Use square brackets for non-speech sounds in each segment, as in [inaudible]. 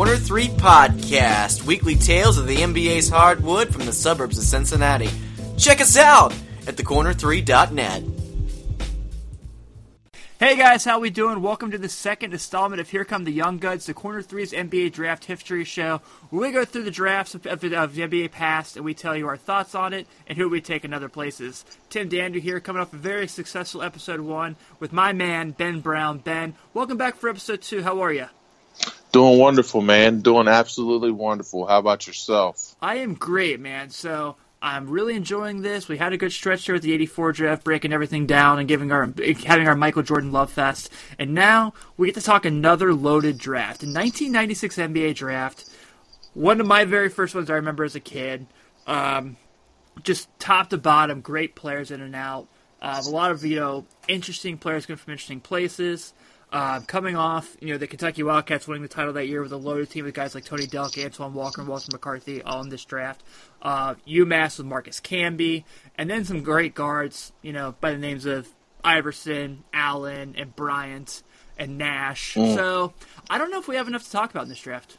Corner 3 Podcast, weekly tales of the NBA's hardwood from the suburbs of Cincinnati. Check us out at thecorner3.net. Hey guys, how we doing? Welcome to the second installment of Here Come the Young Guns, the Corner 3's NBA Draft History Show, where we go through the drafts of, of, of the NBA past and we tell you our thoughts on it and who we take in other places. Tim Dandu here, coming off a very successful episode one with my man, Ben Brown. Ben, welcome back for episode two. How are you? Doing wonderful, man. Doing absolutely wonderful. How about yourself? I am great, man. So I'm really enjoying this. We had a good stretch here at the 84 draft, breaking everything down and giving our having our Michael Jordan love fest. And now we get to talk another loaded draft. The 1996 NBA draft, one of my very first ones I remember as a kid. Um, just top to bottom, great players in and out. Uh, a lot of you know interesting players coming from interesting places. Uh, coming off, you know, the Kentucky Wildcats winning the title that year with a loaded team with guys like Tony Delk, Antoine Walker, and Walter McCarty all in this draft. Uh, UMass with Marcus Camby, and then some great guards, you know, by the names of Iverson, Allen, and Bryant, and Nash. Mm. So I don't know if we have enough to talk about in this draft.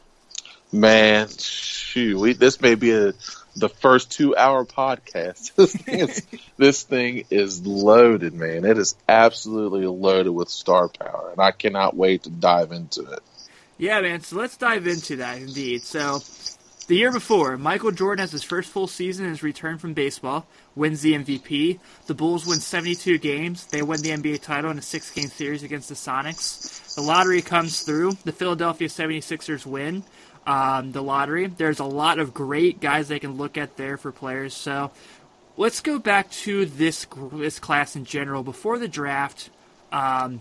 Man, shoot, we, this may be a the first two hour podcast. [laughs] this, thing is, this thing is loaded, man. It is absolutely loaded with star power, and I cannot wait to dive into it. Yeah, man. So let's dive into that indeed. So the year before, Michael Jordan has his first full season and his return from baseball, wins the MVP. The Bulls win 72 games. They win the NBA title in a six game series against the Sonics. The lottery comes through. The Philadelphia 76ers win um, the lottery. There's a lot of great guys they can look at there for players. So let's go back to this this class in general before the draft. Um,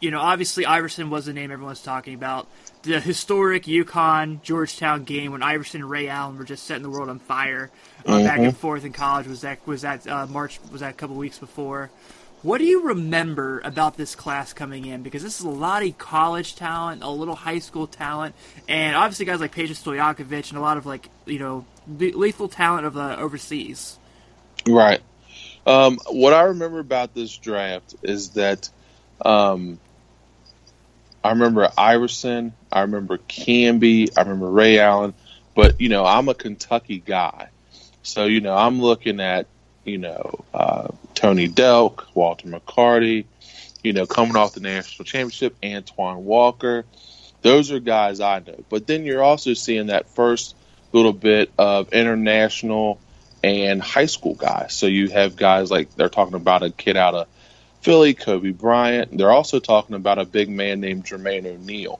you know, obviously Iverson was the name everyone's talking about. The historic UConn Georgetown game when Iverson and Ray Allen were just setting the world on fire uh, mm-hmm. back and forth in college was that was that uh, March was that a couple weeks before. What do you remember about this class coming in? Because this is a lot of college talent, a little high school talent, and obviously guys like Peja Stojakovic and a lot of like you know lethal talent of the overseas. Right. Um, what I remember about this draft is that um, I remember Iverson, I remember Camby, I remember Ray Allen, but you know I'm a Kentucky guy, so you know I'm looking at you know, uh, Tony Delk, Walter McCarty, you know, coming off the national championship, Antoine Walker. Those are guys I know. But then you're also seeing that first little bit of international and high school guys. So you have guys like they're talking about a kid out of Philly, Kobe Bryant. They're also talking about a big man named Jermaine O'Neal.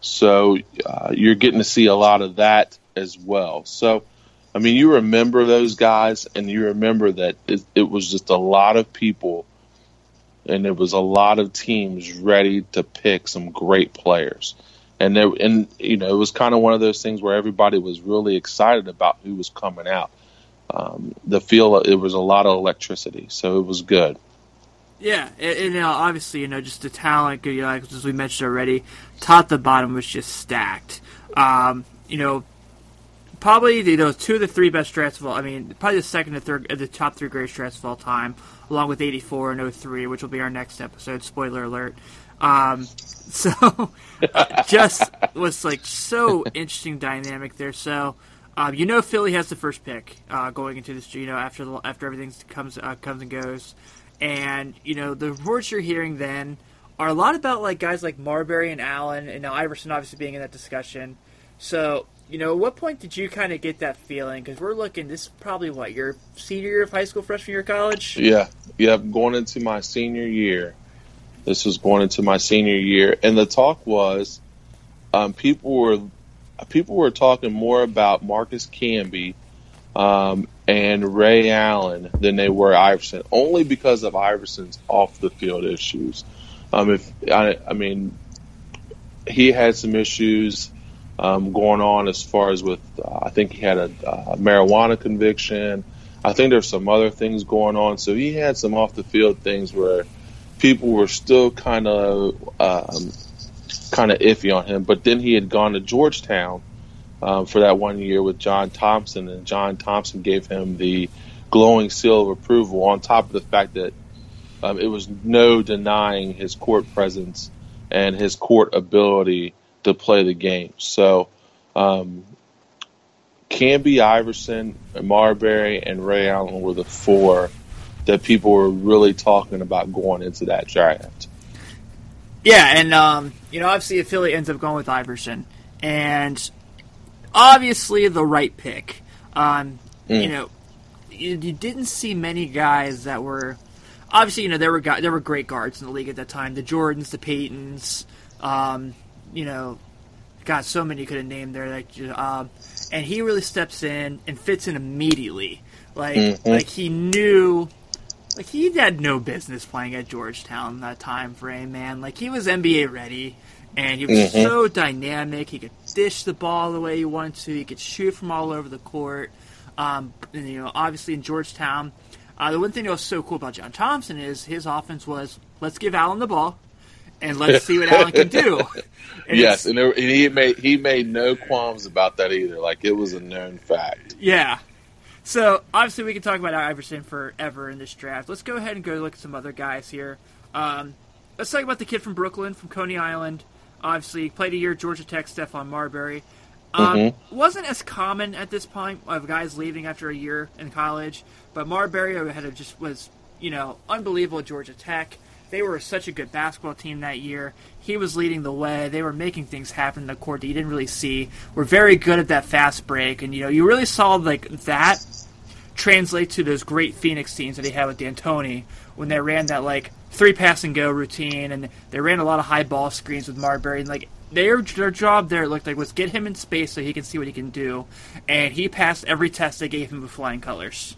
So uh, you're getting to see a lot of that as well. So I mean, you remember those guys, and you remember that it, it was just a lot of people, and it was a lot of teams ready to pick some great players. And there, and you know, it was kind of one of those things where everybody was really excited about who was coming out. Um, the feel it was a lot of electricity, so it was good. Yeah, and, and know, obviously, you know, just the talent, you know, as we mentioned already, top to bottom was just stacked. Um, you know, probably the, those two of the three best drafts of all. I mean, probably the second and third, the top three greatest drafts of all time, along with '84 and 03, which will be our next episode. Spoiler alert. Um, [laughs] so, uh, just was like so interesting dynamic there. So, um, you know, Philly has the first pick uh, going into this. You know, after the, after everything comes uh, comes and goes, and you know the reports you're hearing then are a lot about like guys like Marbury and Allen, and now Iverson obviously being in that discussion. So you know, what point did you kind of get that feeling? Because we're looking, this is probably what, your senior year of high school, freshman year of college? Yeah, yeah, going into my senior year. This was going into my senior year. And the talk was um, people were people were talking more about Marcus Camby um, and Ray Allen than they were Iverson, only because of Iverson's off the field issues. Um, if I, I mean, he had some issues um, going on as far as with, uh, I think he had a uh, marijuana conviction. I think there's some other things going on. So he had some off the field things where people were still kind of um, kind of iffy on him. But then he had gone to Georgetown um, for that one year with John Thompson, and John Thompson gave him the glowing seal of approval. On top of the fact that um, it was no denying his court presence and his court ability to play the game. So, um, Camby, Iverson, Marbury, and Ray Allen were the four that people were really talking about going into that draft. Yeah, and um, you know, obviously, if Philly ends up going with Iverson, and obviously the right pick. Um, mm. You know, you, you, didn't see many guys that were obviously you know there were guys, there were great guards in the league at that time. The Jordans, the Paytons, um, you know, got so many could have named there. Like, um, and he really steps in and fits in immediately. Like, mm-hmm. like he knew like he had no business playing at Georgetown that time frame, man. Like he was NBA ready, and he was mm-hmm. so dynamic. He could dish the ball the way he wanted to. He could shoot from all over the court. Um, and, you know, obviously in Georgetown, uh, the one thing that was so cool about John Thompson is his offense was let's give Allen the ball, and let's see what Allen can do. And [laughs] yes, and, there, and he made he made no qualms about that either. Like it was a known fact. Yeah, so obviously we can talk about Iverson forever in this draft. Let's go ahead and go look at some other guys here. Um, let's talk about the kid from Brooklyn, from Coney Island. Obviously played a year at Georgia Tech, Stephon Marbury. Um, mm-hmm. Wasn't as common at this point of guys leaving after a year in college, but Marbury had a, just was you know unbelievable at Georgia Tech. They were such a good basketball team that year. He was leading the way. They were making things happen in the court that you didn't really see. Were very good at that fast break, and you know you really saw like that translate to those great Phoenix teams that he had with D'Antoni when they ran that like three pass and go routine, and they ran a lot of high ball screens with Marbury, and like their their job there looked like was get him in space so he can see what he can do, and he passed every test they gave him with flying colors.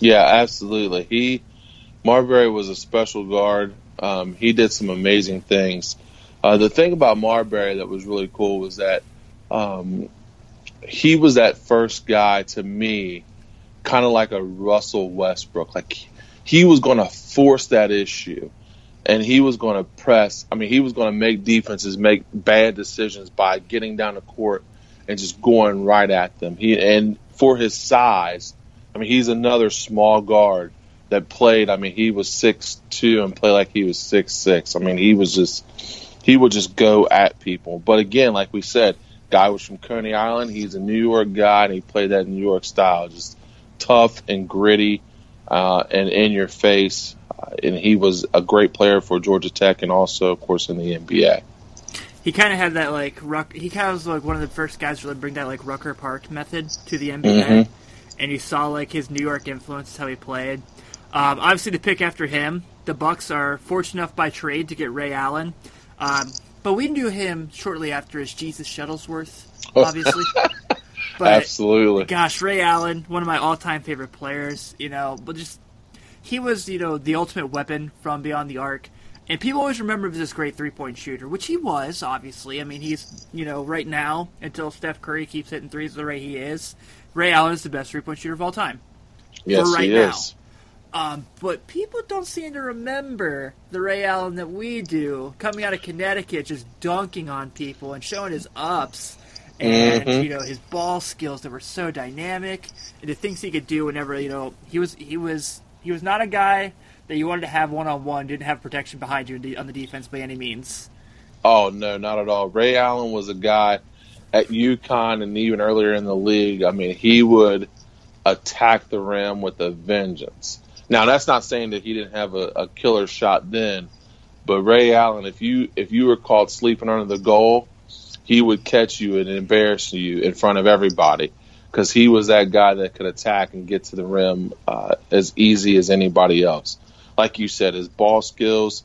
Yeah, absolutely. He Marbury was a special guard. Um, he did some amazing things. Uh, the thing about Marbury that was really cool was that um, he was that first guy to me, kind of like a Russell Westbrook. Like he was going to force that issue, and he was going to press. I mean, he was going to make defenses make bad decisions by getting down the court and just going right at them. He and for his size, I mean, he's another small guard that played. I mean, he was six two and played like he was six six. I mean, he was just he would just go at people. But again, like we said, guy was from Coney Island. He's a New York guy, and he played that New York style, just tough and gritty uh, and in your face. Uh, and he was a great player for Georgia Tech, and also, of course, in the NBA. He kind of had that like Ruck. He kind of was like one of the first guys to really bring that like Rucker Park method to the NBA, mm-hmm. and you saw like his New York influence, how he played. Um, obviously, to pick after him, the Bucks are fortunate enough by trade to get Ray Allen, um, but we knew him shortly after as Jesus Shuttlesworth, obviously. [laughs] but Absolutely. Gosh, Ray Allen, one of my all-time favorite players. You know, but just he was, you know, the ultimate weapon from beyond the arc. And people always remember him as this great three point shooter, which he was, obviously. I mean, he's, you know, right now, until Steph Curry keeps hitting threes the way he is, Ray Allen is the best three point shooter of all time. Yes, right he now. is. Um, but people don't seem to remember the Ray Allen that we do, coming out of Connecticut, just dunking on people and showing his ups, and mm-hmm. you know his ball skills that were so dynamic, and the things he could do whenever you know he was he was he was not a guy that you wanted to have one on one, didn't have protection behind you on the defense by any means. Oh no, not at all. Ray Allen was a guy at UConn and even earlier in the league. I mean, he would attack the rim with a vengeance. Now that's not saying that he didn't have a, a killer shot then, but Ray Allen, if you if you were caught sleeping under the goal, he would catch you and embarrass you in front of everybody because he was that guy that could attack and get to the rim uh, as easy as anybody else. Like you said, his ball skills,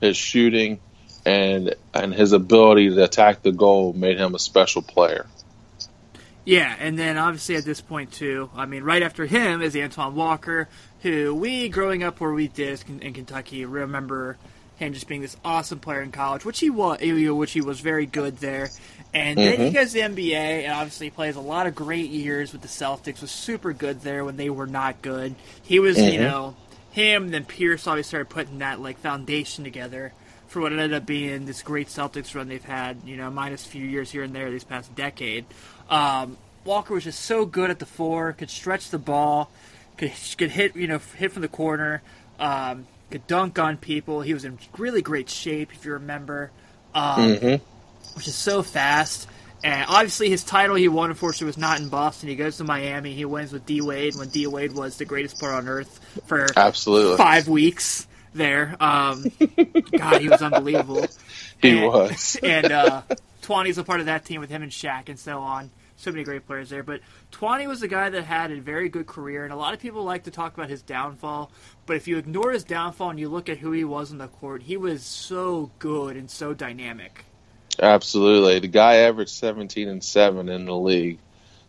his shooting, and and his ability to attack the goal made him a special player. Yeah, and then obviously at this point too, I mean, right after him is Antoine Walker, who we, growing up where we did in Kentucky, remember him just being this awesome player in college, which he was, which he was very good there. And mm-hmm. then he mm-hmm. goes to the NBA, and obviously plays a lot of great years with the Celtics. Was super good there when they were not good. He was, mm-hmm. you know, him. Then Pierce obviously started putting that like foundation together for what ended up being this great Celtics run they've had. You know, minus a few years here and there this past decade. Um, Walker was just so good at the four, could stretch the ball could could hit you know hit from the corner, um, could dunk on people. He was in really great shape if you remember. Um, mm-hmm. which is so fast. And obviously, his title he won, unfortunately, was not in Boston. He goes to Miami. He wins with D Wade when D Wade was the greatest player on earth for Absolutely. five weeks there. Um, [laughs] God, he was unbelievable. He and, was. [laughs] and uh, Twani's a part of that team with him and Shaq and so on. So many great players there. But Twani was a guy that had a very good career, and a lot of people like to talk about his downfall. But if you ignore his downfall and you look at who he was on the court, he was so good and so dynamic. Absolutely. The guy averaged 17 and 7 in the league.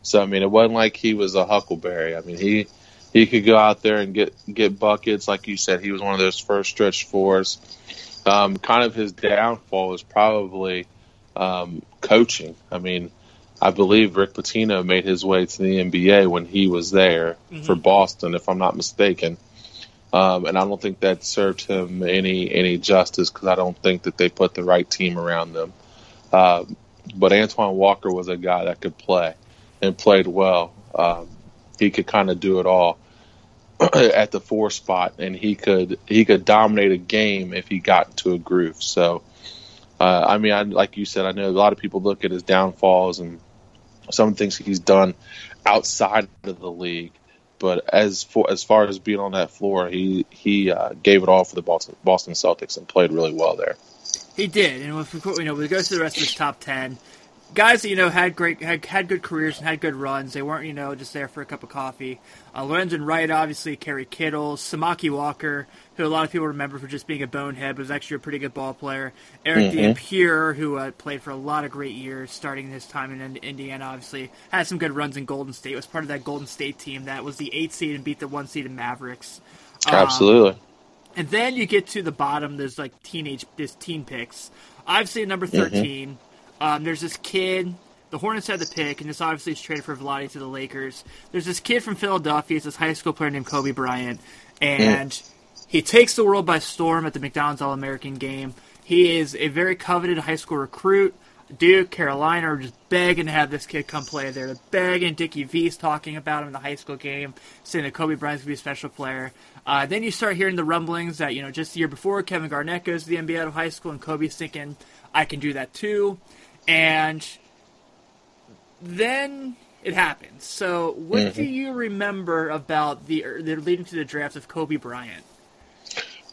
So I mean, it wasn't like he was a huckleberry. I mean, he he could go out there and get get buckets like you said. He was one of those first stretch fours. Um, kind of his downfall was probably um, coaching. I mean, I believe Rick Pitino made his way to the NBA when he was there mm-hmm. for Boston, if I'm not mistaken. Um, and I don't think that served him any any justice because I don't think that they put the right team around them. Uh, but Antoine Walker was a guy that could play and played well. Um, he could kind of do it all [clears throat] at the four spot, and he could he could dominate a game if he got into a groove. So, uh, I mean, I, like you said, I know a lot of people look at his downfalls and some things he's done outside of the league. But as for as far as being on that floor, he he uh, gave it all for the Boston Boston Celtics and played really well there. He did, and if we, you know we go to the rest of his top ten, guys that you know had great had, had good careers and had good runs. They weren't you know just there for a cup of coffee. Uh, Lorenzen Wright, obviously, Kerry Kittles, Samaki Walker, who a lot of people remember for just being a bonehead, but was actually a pretty good ball player. Eric mm-hmm. Dampier, who uh, played for a lot of great years, starting his time in Indiana. Obviously, had some good runs in Golden State. Was part of that Golden State team that was the eight seed and beat the one seed in Mavericks. Um, Absolutely. And then you get to the bottom. There's like teenage, there's teen picks. Obviously, number mm-hmm. 13. Um, there's this kid. The Hornets had the pick, and this obviously is traded for Vlade to the Lakers. There's this kid from Philadelphia. It's this high school player named Kobe Bryant, and he takes the world by storm at the McDonald's All American game. He is a very coveted high school recruit. Duke, Carolina are just begging to have this kid come play there. They're begging. Dickie V's talking about him in the high school game, saying that Kobe Bryant's gonna be a special player. Uh, then you start hearing the rumblings that you know just the year before Kevin Garnett goes to the NBA out of high school, and Kobe's thinking I can do that too, and then it happens. So, what mm-hmm. do you remember about the, the leading to the draft of Kobe Bryant?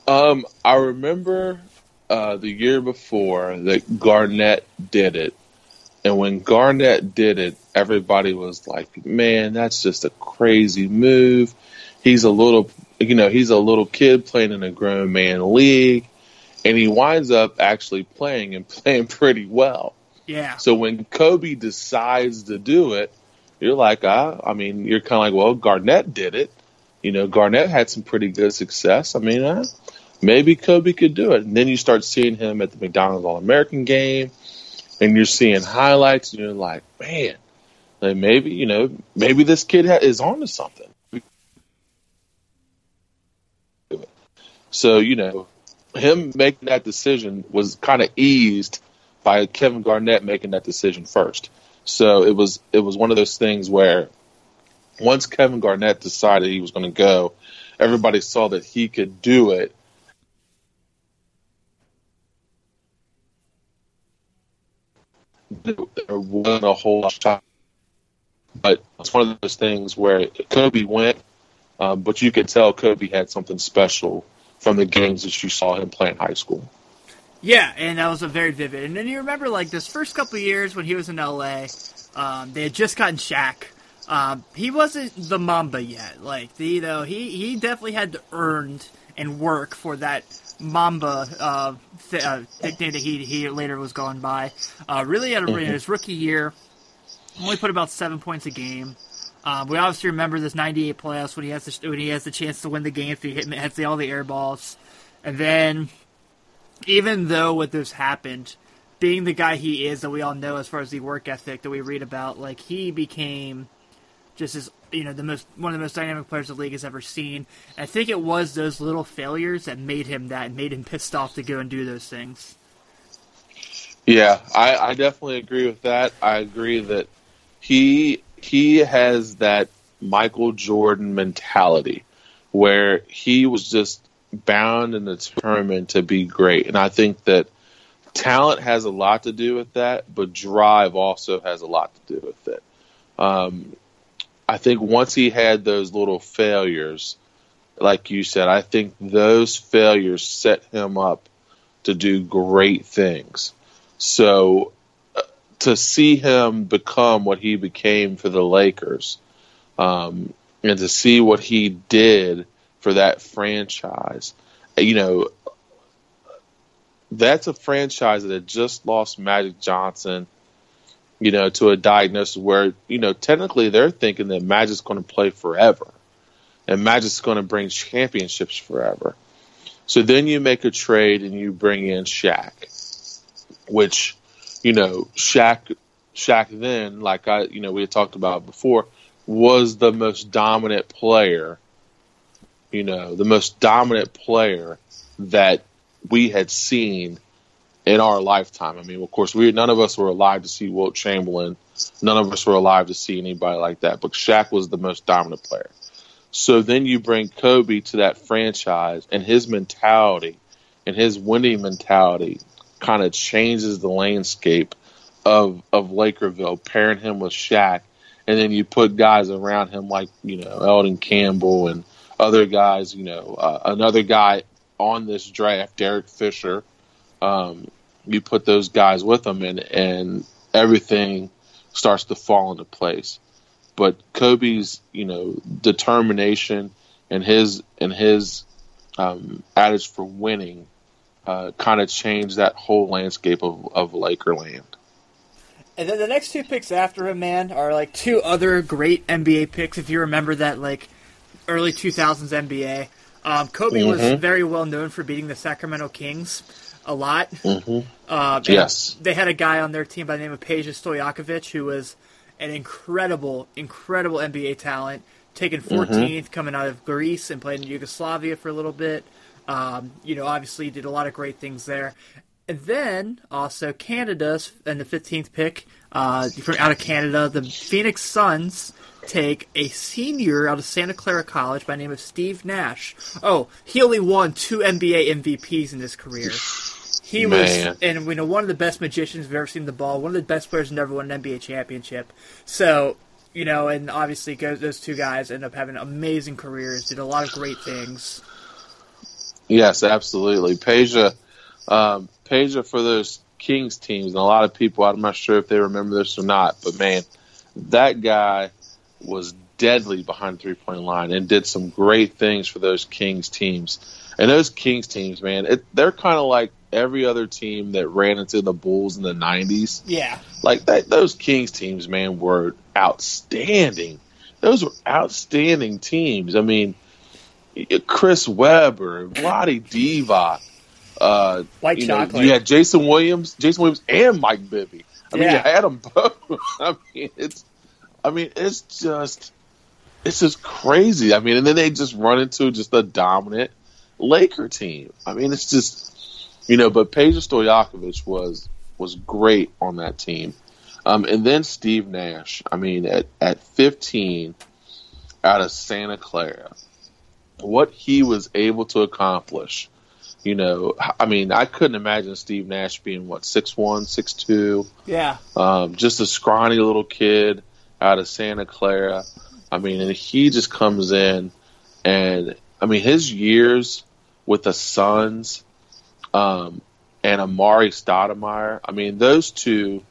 Um, I remember uh, the year before that Garnett did it, and when Garnett did it, everybody was like, "Man, that's just a crazy move." He's a little you know, he's a little kid playing in a grown man league, and he winds up actually playing and [laughs] playing pretty well. Yeah. So when Kobe decides to do it, you're like, ah, I mean, you're kind of like, well, Garnett did it. You know, Garnett had some pretty good success. I mean, uh, maybe Kobe could do it. And then you start seeing him at the McDonald's All American game, and you're seeing highlights, and you're like, man, like maybe you know, maybe this kid ha- is on to something. So, you know, him making that decision was kind of eased by Kevin Garnett making that decision first. So it was it was one of those things where once Kevin Garnett decided he was going to go, everybody saw that he could do it. There wasn't a whole lot of time, but it's one of those things where Kobe went, um, but you could tell Kobe had something special from the games that you saw him play in high school. Yeah, and that was a very vivid. And then you remember like this first couple years when he was in LA, um, they had just gotten Shaq. Um, he wasn't the Mamba yet. Like the, you know, he he definitely had to earn and work for that Mamba uh, th- uh, nickname that he he later was going by. Uh, really, had a, mm-hmm. his rookie year, only put about seven points a game. Um, we obviously remember this '98 playoffs when he has the, when he has the chance to win the game if he hit, hits all the air balls, and then even though what this happened, being the guy he is that we all know as far as the work ethic that we read about, like he became just as you know the most one of the most dynamic players the league has ever seen. I think it was those little failures that made him that and made him pissed off to go and do those things. Yeah, I, I definitely agree with that. I agree that he he has that Michael Jordan mentality where he was just bound and determined to be great. And I think that talent has a lot to do with that, but drive also has a lot to do with it. Um, I think once he had those little failures, like you said, I think those failures set him up to do great things. So uh, to see him become what he became for the Lakers, um, and to see what he did for that franchise, you know, that's a franchise that had just lost Magic Johnson, you know, to a diagnosis where, you know, technically they're thinking that Magic's going to play forever and Magic's going to bring championships forever. So then you make a trade and you bring in Shaq, which, you know, Shaq, Shaq then, like I, you know, we had talked about before, was the most dominant player, you know, the most dominant player that we had seen in our lifetime. I mean, of course, we none of us were alive to see Wilt Chamberlain. None of us were alive to see anybody like that. But Shaq was the most dominant player. So then you bring Kobe to that franchise, and his mentality and his winning mentality kind of changes the landscape of of Lakerville, pairing him with Shaq, and then you put guys around him like you know Elden Campbell and other guys. You know, uh, another guy on this draft, Derek Fisher. Um, you put those guys with them, and and everything starts to fall into place. But Kobe's, you know, determination and his and his um, adage for winning uh, kind of changed that whole landscape of, of Lakerland. And then the next two picks after him, man, are like two other great NBA picks. If you remember that, like early 2000s NBA, um, Kobe mm-hmm. was very well known for beating the Sacramento Kings a lot. Mm-hmm. Uh, yes, they had a guy on their team by the name of Peja Stojakovic who was an incredible, incredible NBA talent. Taken 14th, mm-hmm. coming out of Greece and played in Yugoslavia for a little bit. Um, you know, obviously did a lot of great things there. And then also Canada's and the 15th pick uh, from out of Canada, the Phoenix Suns take a senior out of Santa Clara College by name of Steve Nash. Oh, he only won two NBA MVPs in his career. He Man. was, and we know one of the best magicians we've ever seen the ball. One of the best players never won an NBA championship. So, you know, and obviously those two guys end up having amazing careers. Did a lot of great things. Yes, absolutely. Peja, um, Peja for those Kings teams, and a lot of people, I'm not sure if they remember this or not, but man, that guy was deadly behind the three point line and did some great things for those Kings teams. And those Kings teams, man, it, they're kind of like every other team that ran into the Bulls in the 90s. Yeah. Like that, those Kings teams, man, were outstanding. Those were outstanding teams. I mean, Chris Webber, Vlade Divac, uh, White you chocolate. Know, you had Jason Williams, Jason Williams, and Mike Bibby. I mean, yeah. you had them both. [laughs] I mean, it's, I mean, it's just, it's just crazy. I mean, and then they just run into just a dominant Laker team. I mean, it's just, you know, but Peja Stojakovic was was great on that team. Um, and then Steve Nash. I mean, at at 15, out of Santa Clara, what he was able to accomplish. You know, I mean, I couldn't imagine Steve Nash being what six one, six two. Yeah. Um, just a scrawny little kid out of Santa Clara. I mean, and he just comes in, and I mean, his years with the Suns um, and Amar'e Stoudemire. I mean, those two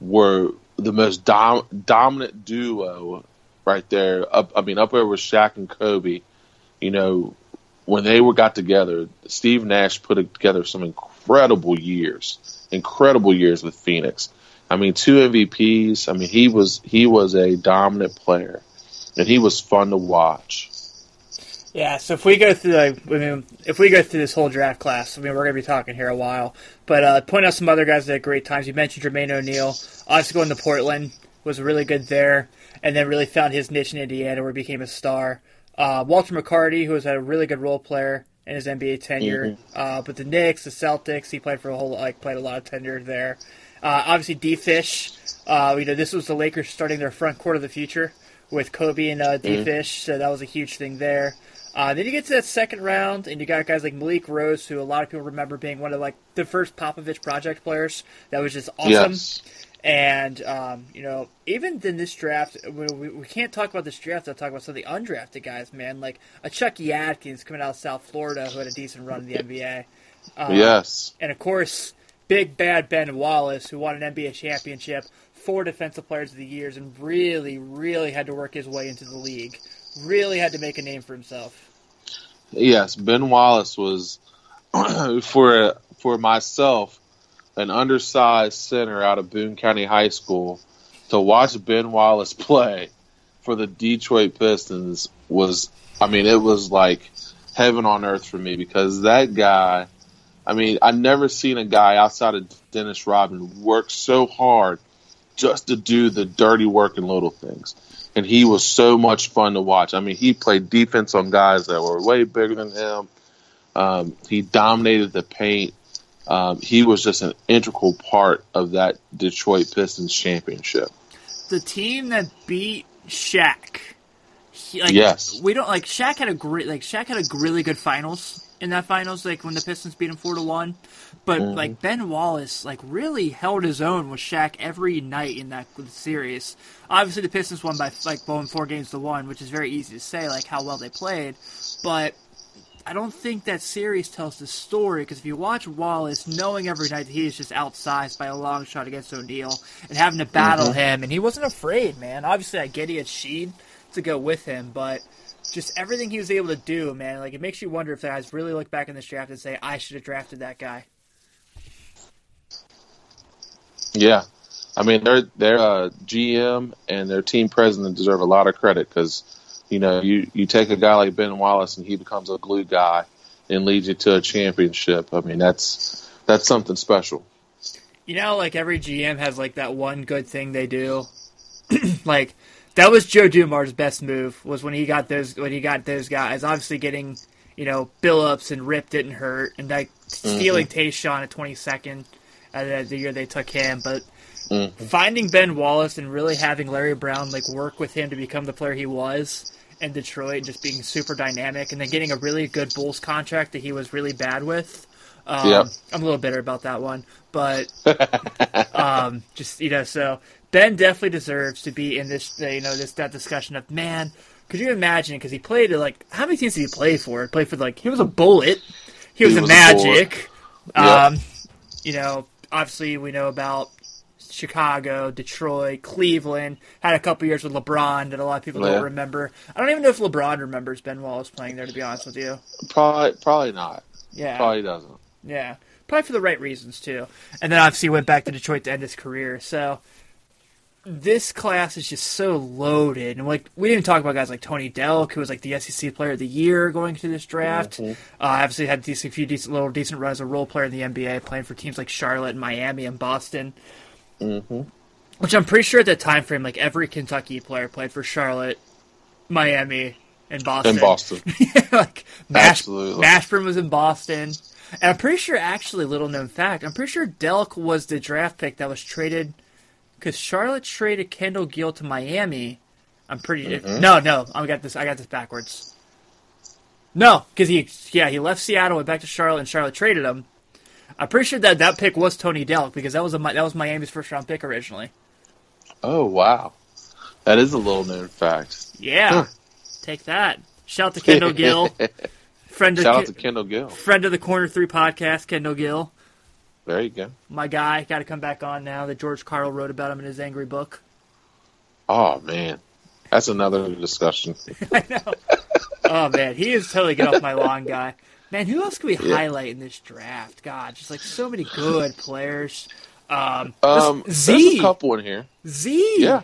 were the most dom- dominant duo right there. Up, I mean, up there with Shaq and Kobe. You know, when they were got together, Steve Nash put together some incredible years, incredible years with Phoenix. I mean, two MVPs. I mean, he was he was a dominant player, and he was fun to watch. Yeah, so if we go through the, I mean, if we go through this whole draft class, I mean, we're going to be talking here a while. But uh, point out some other guys that had great times. You mentioned Jermaine O'Neal. Obviously, going to Portland was really good there, and then really found his niche in Indiana, where he became a star. Uh, Walter McCarty, who was a really good role player in his NBA tenure. Mm-hmm. Uh, but the Knicks, the Celtics, he played for a whole, like, played a lot of tenure there. Uh, obviously, D. Fish. Uh, you know, this was the Lakers starting their front court of the future with Kobe and uh, D Fish, so that was a huge thing there. Uh, then you get to that second round, and you got guys like Malik Rose, who a lot of people remember being one of like the first Popovich project players. That was just awesome. Yes. And um, you know, even in this draft, we, we, we can't talk about this draft. without talk about some of the undrafted guys, man. Like a Chucky Atkins coming out of South Florida, who had a decent run in the NBA. Um, yes. and of course, big bad Ben Wallace, who won an NBA championship, four Defensive Players of the Years, and really, really had to work his way into the league. Really had to make a name for himself. Yes, Ben Wallace was [clears throat] for for myself an undersized center out of Boone County High School to watch Ben Wallace play for the Detroit Pistons was I mean it was like heaven on earth for me because that guy I mean I never seen a guy outside of Dennis Rodman work so hard just to do the dirty work and little things and he was so much fun to watch. I mean, he played defense on guys that were way bigger than him. Um, he dominated the paint. Um, he was just an integral part of that Detroit Pistons championship. The team that beat Shaq. He, like, Yes. we don't like Shaq had a great like Shaq had a really good finals in that finals like when the Pistons beat him four to one, but Mm-hmm. like Ben Wallace like really held his own with Shaq every night in that series. Obviously, the Pistons won by like going four games to one, which is very easy to say like how well they played, but I don't think that series tells the story because if you watch Wallace, knowing every night that he is just outsized by a long shot against O'Neal and having to battle him, and he wasn't afraid, man. Obviously, I get he had Sheed to go with him, but just everything he was able to do, man, like it makes you wonder if the guys really look back in this draft and say, "I should have drafted that guy." Yeah, I mean their their uh, GM and their team president deserve a lot of credit because you know you you take a guy like Ben Wallace and he becomes a glue guy and leads you to a championship. I mean that's that's something special. You know, like every GM has like that one good thing they do. [clears throat] like that was Joe Dumars best move was when he got those when he got those guys. Obviously, getting you know Billups and Rip didn't hurt, and like stealing Tayshaun at twenty second uh, the, the year they took him, but. Finding Ben Wallace and really having Larry Brown like work with him to become the player he was in Detroit, and just being super dynamic, and then getting a really good Bulls contract that he was really bad with. Um, Yep. I'm a little bitter about that one, but [laughs] um, just you know, so Ben definitely deserves to be in this, you know, this that discussion of man. Could you imagine? Because he played like how many teams did he play for? He played for like he was a Bullet, he was He a was a Magic. Yep. um, you know, obviously we know about Chicago, Detroit, Cleveland. Had a couple years with LeBron that a lot of people Yeah. don't remember. I don't even know if LeBron remembers Ben Wallace playing there. To be honest with you, Probably probably not. yeah, Probably doesn't. Yeah, probably for the right reasons too. And then obviously went back to Detroit to end his career. So this class is just so loaded, and like we didn't talk about guys like Tony Delk, who was like the SEC Player of the Year going to this draft. Uh, obviously had a decent, few decent, little decent run as a role player in the NBA, playing for teams like Charlotte, and Miami, and Boston. Mm-hmm. Which I'm pretty sure at that time frame, like every Kentucky player played for Charlotte, Miami, and Boston. In Boston. [laughs] like Mash, Absolutely. Mashburn was in Boston. And I'm pretty sure, actually, little known fact, I'm pretty sure Delk was the draft pick that was traded because Charlotte traded Kendall Gill to Miami. I'm pretty Mm-hmm. no, no. I got this. I got this backwards. No, because he yeah he left Seattle, went back to Charlotte, and Charlotte traded him. I'm pretty sure that that pick was Tony Delk because that was a that was Miami's first round pick originally. Oh wow, that is a little known fact. Yeah, Huh. take that. Shout out to Kendall Gill, [laughs] friend of Shout out to Kendall Gill. friend of the Corner Three podcast, Kendall Gill. There you go. my guy. Got to come back on now that George Karl wrote about him in his angry book. Oh man, that's another discussion. [laughs] I know. oh man, he is totally get off my lawn guy. Man, who else can we Yeah. highlight in this draft? God, just like so many good players. Um, Um, this- there's Z, a couple in here. Z. Yeah,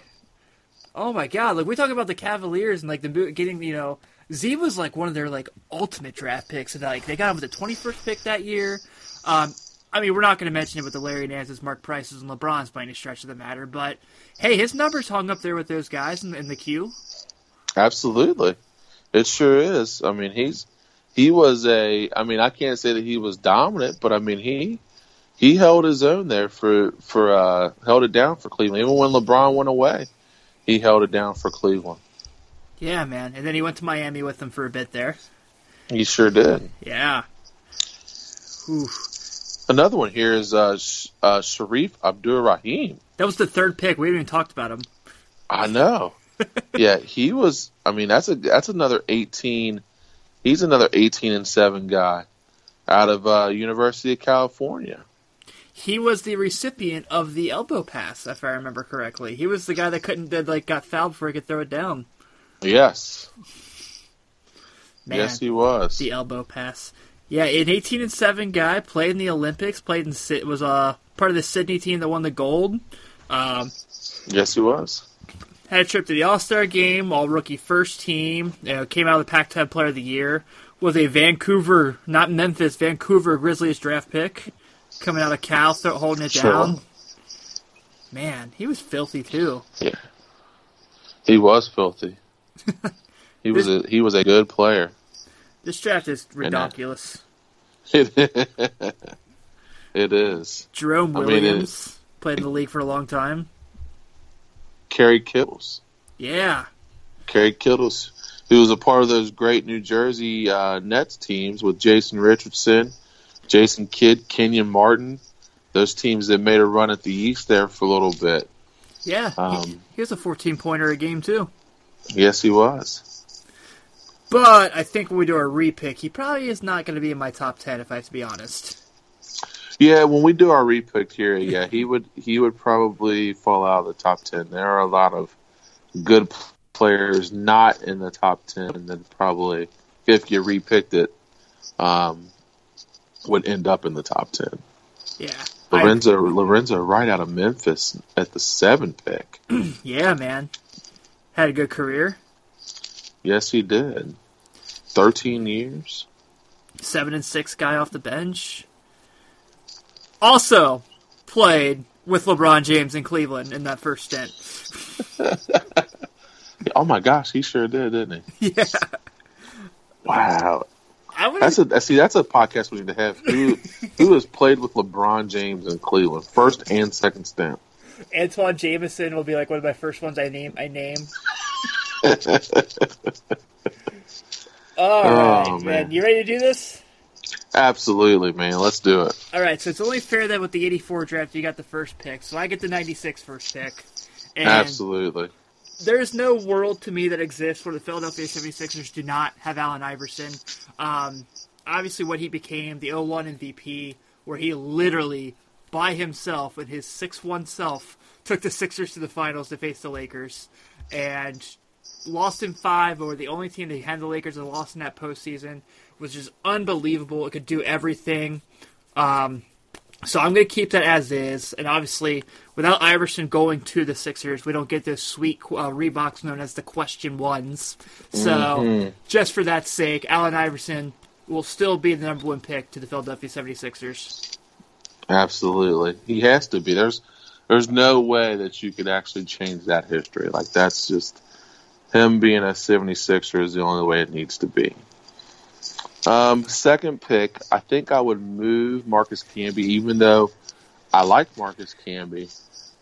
Oh my God! Like we talk about the Cavaliers and like the getting you know Z was like one of their like ultimate draft picks and like they got him with the twenty first pick that year. Um, I mean, we're not going to mention it with the Larry Nance's, Mark Prices, and LeBron's by any stretch of the matter, but hey, his numbers hung up there with those guys in, in the queue. absolutely. It sure is. I mean, he's he was a. I mean, I can't say that he was dominant, but I mean he he held his own there for for uh held it down for Cleveland. Even when LeBron went away, he held it down for Cleveland. Yeah, man. And then he went to Miami with them for a bit there. He sure did. Yeah. Oof. Another one here is uh, uh, Shareef Abdur Rahim. That was the third pick. We haven't even talked about him. I know. [laughs] yeah, he was. I mean, that's a that's another eighteen. He's another eighteen and seven guy out of uh, University of California. He was the recipient of the elbow pass, if I remember correctly. He was the guy that couldn't that like got fouled before he could throw it down. Yes, Man, yes, he was. the elbow pass. Yeah, an 18 and seven guy played in the Olympics. Played in was uh, part of the Sydney team that won the gold. Um, Yes, he was. had a trip to the All Star game, all rookie first team. You know, came out of the Pac-10 Player of the Year. Was a Vancouver, not Memphis, Vancouver Grizzlies draft pick. Coming out of Cal, th- holding it Sure. down. Man, he was filthy too. Yeah, he was filthy. [laughs] he was a he was a good player. This draft is ridiculous. It, [laughs] it is. Jerome I mean, Williams played in the league for a long time. Kerry Kittles. Yeah, Kerry Kittles, who was a part of those great New Jersey uh, Nets teams with Jason Richardson, Jason Kidd, Kenyon Martin. Those teams that made a run at the East there for a little bit. yeah. Um, he was a 14 pointer a game too. Yes, he was. But I think when we do our repick, he probably is not going to be in my top 10 if I have to be honest. Yeah, when we do our repick here, yeah, he would he would probably fall out of the top ten. There are a lot of good players not in the top ten, and then probably if you repicked it, um, would end up in the top ten. Yeah. I- Lorenzo Lorenzo Wright out of Memphis at the seven pick. [clears throat] yeah, man. Had a good career. Yes, he did. Thirteen years. Seven and six guy off the bench. Also played with LeBron James in Cleveland in that first stint. [laughs] Oh my gosh, he sure did, didn't he? [laughs] yeah. Wow, that's a see that's a podcast we need to have. Who who has played with LeBron James in Cleveland, first and second stint? Antawn Jamison will be like one of my first ones I name. I name. [laughs] All right, Oh, man. man. You ready to do this? Absolutely, man. Let's do it. All right, so it's only fair that with the 84 draft, you got the first pick. So I get the 96 first pick. And Absolutely. there's no world to me that exists where the Philadelphia 76ers do not have Allen Iverson. Um, obviously, what he became, the 01 MVP, where he literally, by himself, with his 6 1 self, took the Sixers to the finals to face the Lakers. And lost in five, but were the only team that had the Lakers and lost in that postseason, was just unbelievable. It could do everything. Um, so I'm going to keep that as is. And obviously, without Iverson going to the Sixers, we don't get those sweet uh, Reeboks known as the question ones. So just for that sake, Allen Iverson will still be the number one pick to the Philadelphia 76ers. Absolutely. He has to be. There's there's no way that you could actually change that history. Like that's just him being a 76er is the only way it needs to be. Um, second pick, I think I would move Marcus Camby, even though I like Marcus Camby,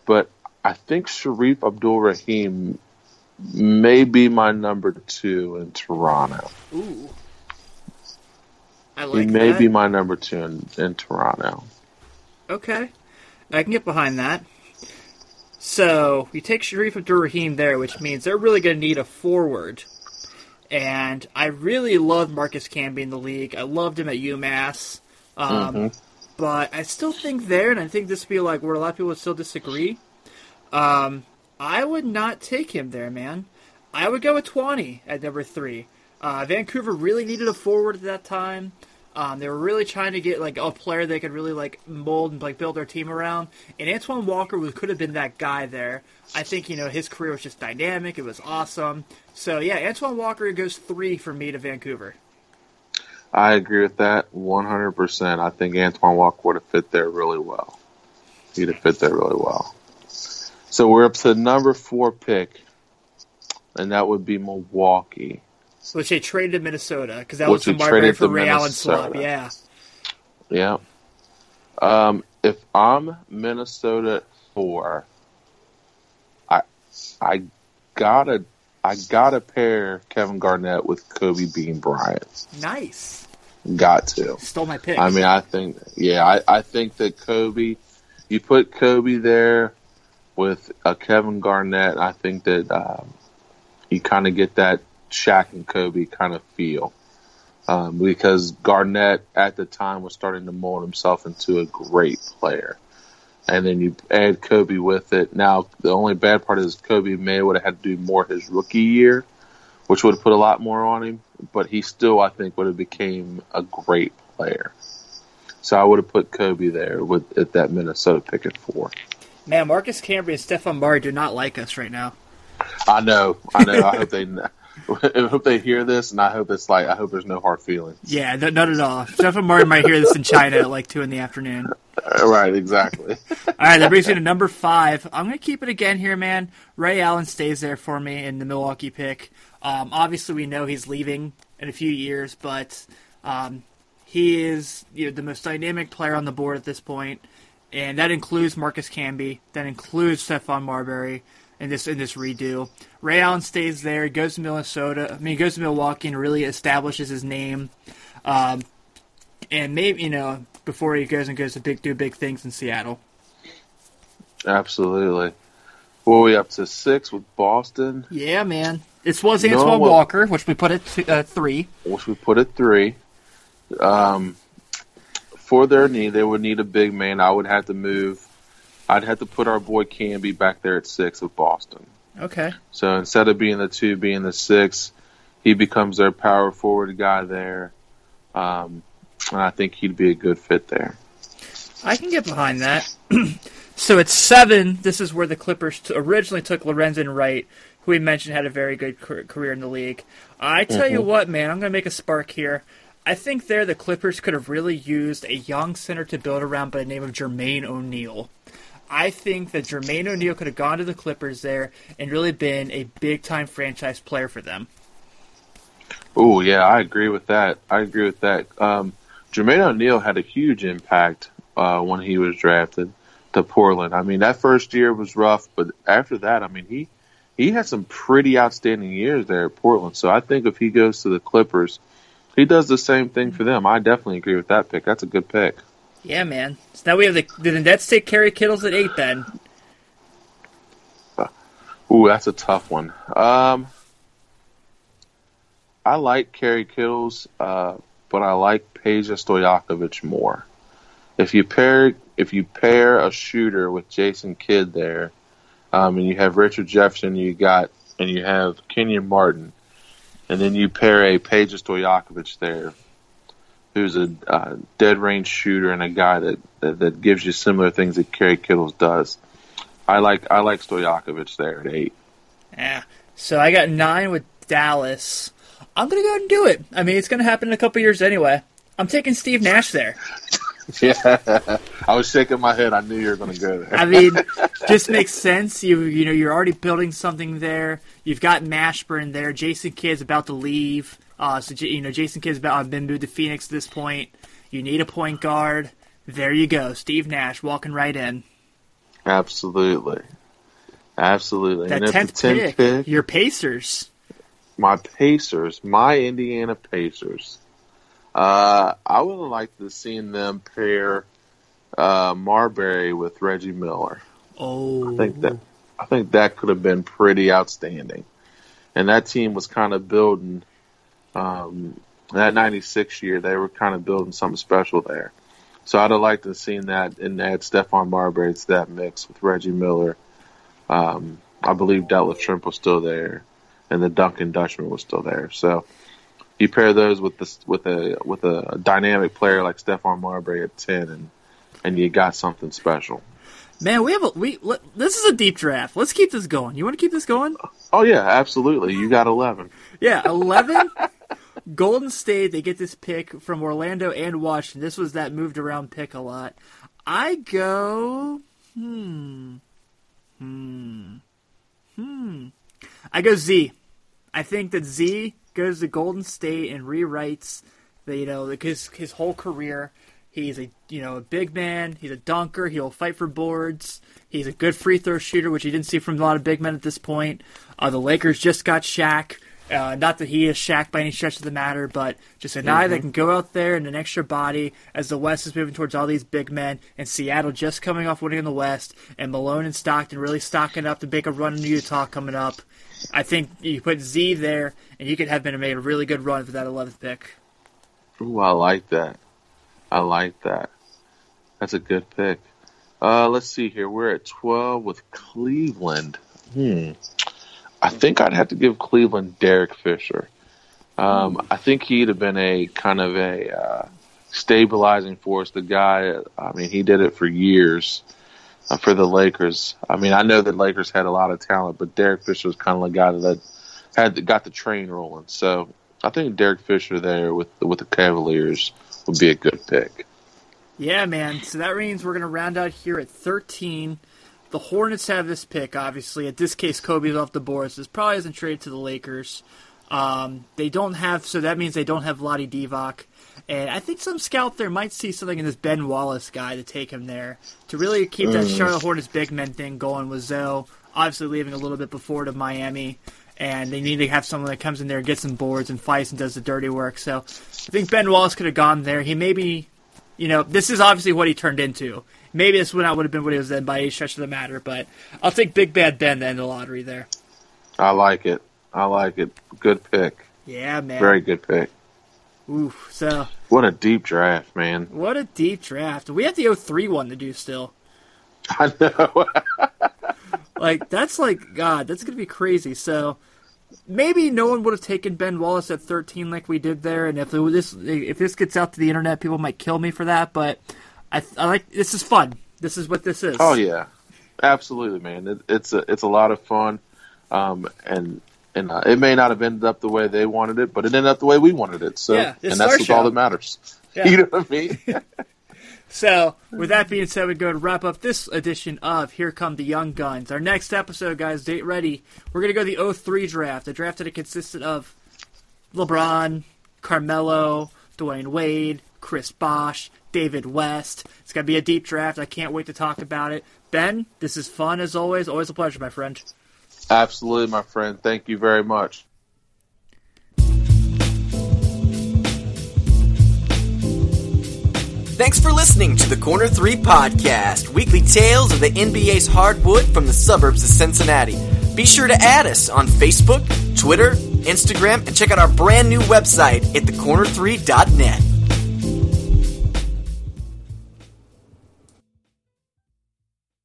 but I think Shareef Abdul Rahim may be my number two in Toronto. Ooh. I love that. he may that. be my number two in, in Toronto. Okay. I can get behind that. So, you take Shareef Abdur-Rahim there, which means they're really going to need a forward. And I really love Marcus Camby in the league. I loved him at UMass. Um, Mhm. But I still think there, and I think this would be like where a lot of people would still disagree. Um, I would not take him there, man. I would go with Tawny at number three. Uh, Vancouver really needed a forward at that time. Um, they were really trying to get like a player they could really like mold and like build their team around. And Antoine Walker was, could have been that guy there. I think you know his career was just dynamic. It was awesome. So yeah, Antoine Walker goes three for me to Vancouver. I agree with that 100%. I think Antoine Walker would have fit there really well. He'd have fit there really well. So we're up to the number four pick, and that would be Milwaukee. Which they traded to Minnesota because that Which was the market for Ray Allen swap. Yeah. Yeah. Um, if I'm Minnesota four, I I gotta I gotta pair Kevin Garnett with Kobe Bean Bryant. Nice. Got to. Stole my pick. I mean, I think, yeah, I, I think that Kobe, you put Kobe there with a Kevin Garnett, I think that um, you kind of get that Shaq and Kobe kind of feel. Um, because Garnett at the time was starting to mold himself into a great player. And then you add Kobe with it. Now, the only bad part is Kobe may would have had to do more his rookie year, which would have put a lot more on him. But he still, I think, would have became a great player. So I would have put Kobe there with at that Minnesota pick at four. Man, Marcus Camby and Stephon Marbury do not like us right now. I know, I know. I hope they, [laughs] [laughs] I hope they hear this, and I hope it's like, I hope there's no hard feelings. Yeah, no, not at all. Stephon Marbury might hear this in China at like two in the afternoon. [laughs] Right, exactly. All right, that brings me to number five. I'm going to keep it again here, man. Ray Allen stays there for me in the Milwaukee pick. Um, obviously, we know he's leaving in a few years, but um, he is you know, the most dynamic player on the board at this point, and that includes Marcus Camby. That includes Stephon Marbury in this in this redo. Ray Allen stays there. He goes to Minnesota. I mean, he goes to Milwaukee and really establishes his name. Um, and maybe you know before he goes and goes to big do big things in Seattle. Absolutely. What are we up to six with Boston? Yeah, man. This was You know Antoine Walker, which we put at uh, three. which we put at three. Um, for their need, they would need a big man. I would have to move. I'd have to put our boy Camby back there at six with Boston. Okay. So instead of being the two, being the six, he becomes their power forward guy there. Um, and I think he'd be a good fit there. I can get behind that. [clears throat] so at seven, this is where the Clippers t- originally took Lorenzen Wright, who we mentioned had a very good car- career in the league. I tell you what, man, I'm going to make a spark here. I think there the Clippers could have really used a young center to build around by the name of Jermaine O'Neal. I think that Jermaine O'Neal could have gone to the Clippers there and really been a big time franchise player for them. Oh yeah, I agree with that. I agree with that. Um, Jermaine O'Neal had a huge impact uh, when he was drafted to Portland. I mean, that first year was rough, but after that, I mean, he he had some pretty outstanding years there at Portland. So I think if he goes to the Clippers, he does the same thing for them. I definitely agree with that pick. That's a good pick. Yeah, man. So now we have the the Nets take Kerry Kittles at eight then? Ooh, that's a tough one. Um, I like Kerry Kittles, uh, but I like Peja Stojakovic more. If you pair if you pair a shooter with Jason Kidd there, um, and you have Richard Jefferson, you got and you have Kenyon Martin, and then you pair a Peja Stojakovic there, who's a uh, dead range shooter and a guy that, that that gives you similar things that Kerry Kittles does. I like I like Stojakovic there at eight. Yeah. So I got nine with Dallas. I'm gonna go ahead and do it. I mean, it's gonna happen in a couple years anyway. I'm taking Steve Nash there. [laughs] Yeah, I was shaking my head. I knew you were going to go there. I mean, just makes sense. You you know you're already building something there. You've got Mashburn there. Jason Kidd's about to leave. Uh, so you know Jason Kidd's about been moved to Phoenix at this point. You need a point guard. There you go, Steve Nash walking right in. Absolutely, absolutely. That and tenth tenth pick, pick, your Pacers. my Pacers, my Indiana Pacers. Uh, I would have liked to seen them pair uh, Marbury with Reggie Miller. Oh, I think that I think that could have been pretty outstanding. And that team was kind of building um, that '96 year. They were kind of building something special there. So I'd have liked to have seen that and add Stephon Marbury to that mix with Reggie Miller. Um, I believe Detlef Schrempf was still there, and the Dunking Dutchman was still there. So you pair those with this with a with a dynamic player like Stephon Marbury at ten, and and you got something special. man, we have a we. Let, this is a deep draft. Let's keep this going. You want to keep this going? Oh yeah, absolutely. You got eleven. Yeah, eleven. [laughs] Golden State, they get this pick from Orlando and Washington. This was that moved around pick a lot. I go, hmm, hmm, hmm. I go Z. I think that Z goes to Golden State and rewrites the you know his his whole career. He's a you know a big man. He's a dunker. He'll fight for boards. He's a good free throw shooter, which you didn't see from a lot of big men at this point. Uh, the Lakers just got Shaq. Uh, not that he is Shaq by any stretch of the matter, but just a guy mm-hmm. that can go out there and an extra body as the West is moving towards all these big men, and Seattle just coming off winning in the West, and Malone and Stockton really stocking up to make a run in Utah coming up. I think you put Z there, and you could have been made a really good run for that 11th pick. Ooh, I like that. I like that. That's a good pick. Uh, let's see here. We're at 12 with Cleveland. Hmm. I think I'd have to give Cleveland Derek Fisher. Um, I think he'd have been a kind of a uh, stabilizing force. The guy, I mean, he did it for years uh, for the Lakers. I mean, I know that Lakers had a lot of talent, but Derek Fisher was kind of the guy that had got the train rolling. So I think Derek Fisher there with with the Cavaliers would be a good pick. Yeah, man. So that means we're going to round out here at 13. The Hornets have this pick, obviously. At this case, Kobe's off the board, so this probably isn't traded to the Lakers. Um, they don't have, so that means they don't have Vlade Divac. And I think some scout there might see something in this Ben Wallace guy to take him there to really keep that mm. Charlotte Hornets big men thing going with Zo. Obviously, leaving a little bit before to Miami, and they need to have someone that comes in there and gets some boards and fights and does the dirty work. So I think Ben Wallace could have gone there. He maybe you know, this is obviously what he turned into. Maybe this would not would have been what he was then by any stretch of the matter, but I'll take Big Bad Ben then the lottery there. I like it. I like it. Good pick. Yeah, man. Very good pick. Oof. So what a deep draft, man. What a deep draft. We have the 03 one to do still. I know. [laughs] like that's like God. That's gonna be crazy. So maybe no one would have taken Ben Wallace at 13 like we did there, and if this if this gets out to the internet, people might kill me for that. But I, I like this is fun. This is what this is. Oh yeah, absolutely, man. It, it's a it's a lot of fun, um, and and uh, it may not have ended up the way they wanted it, but it ended up the way we wanted it. So, yeah, and that's all that matters. [laughs] Yeah. You know what I mean? [laughs] [laughs] So, with that being said, we go to wrap up this edition of Here Come the Young Guns. Our next episode, guys, date ready. We're going to go the 03 draft, a draft that consisted of LeBron, Carmelo, Dwyane Wade, Chris Bosh, David West. It's going to be a deep draft. I can't wait to talk about it. Ben, this is fun as always. Always a pleasure, my friend. Absolutely, my friend. Thank you very much. Thanks for listening to the Corner 3 podcast, weekly tales of the NBA's hardwood from the suburbs of Cincinnati. Be sure to add us on Facebook, Twitter, Instagram, and check out our brand new website at thecorner3.net.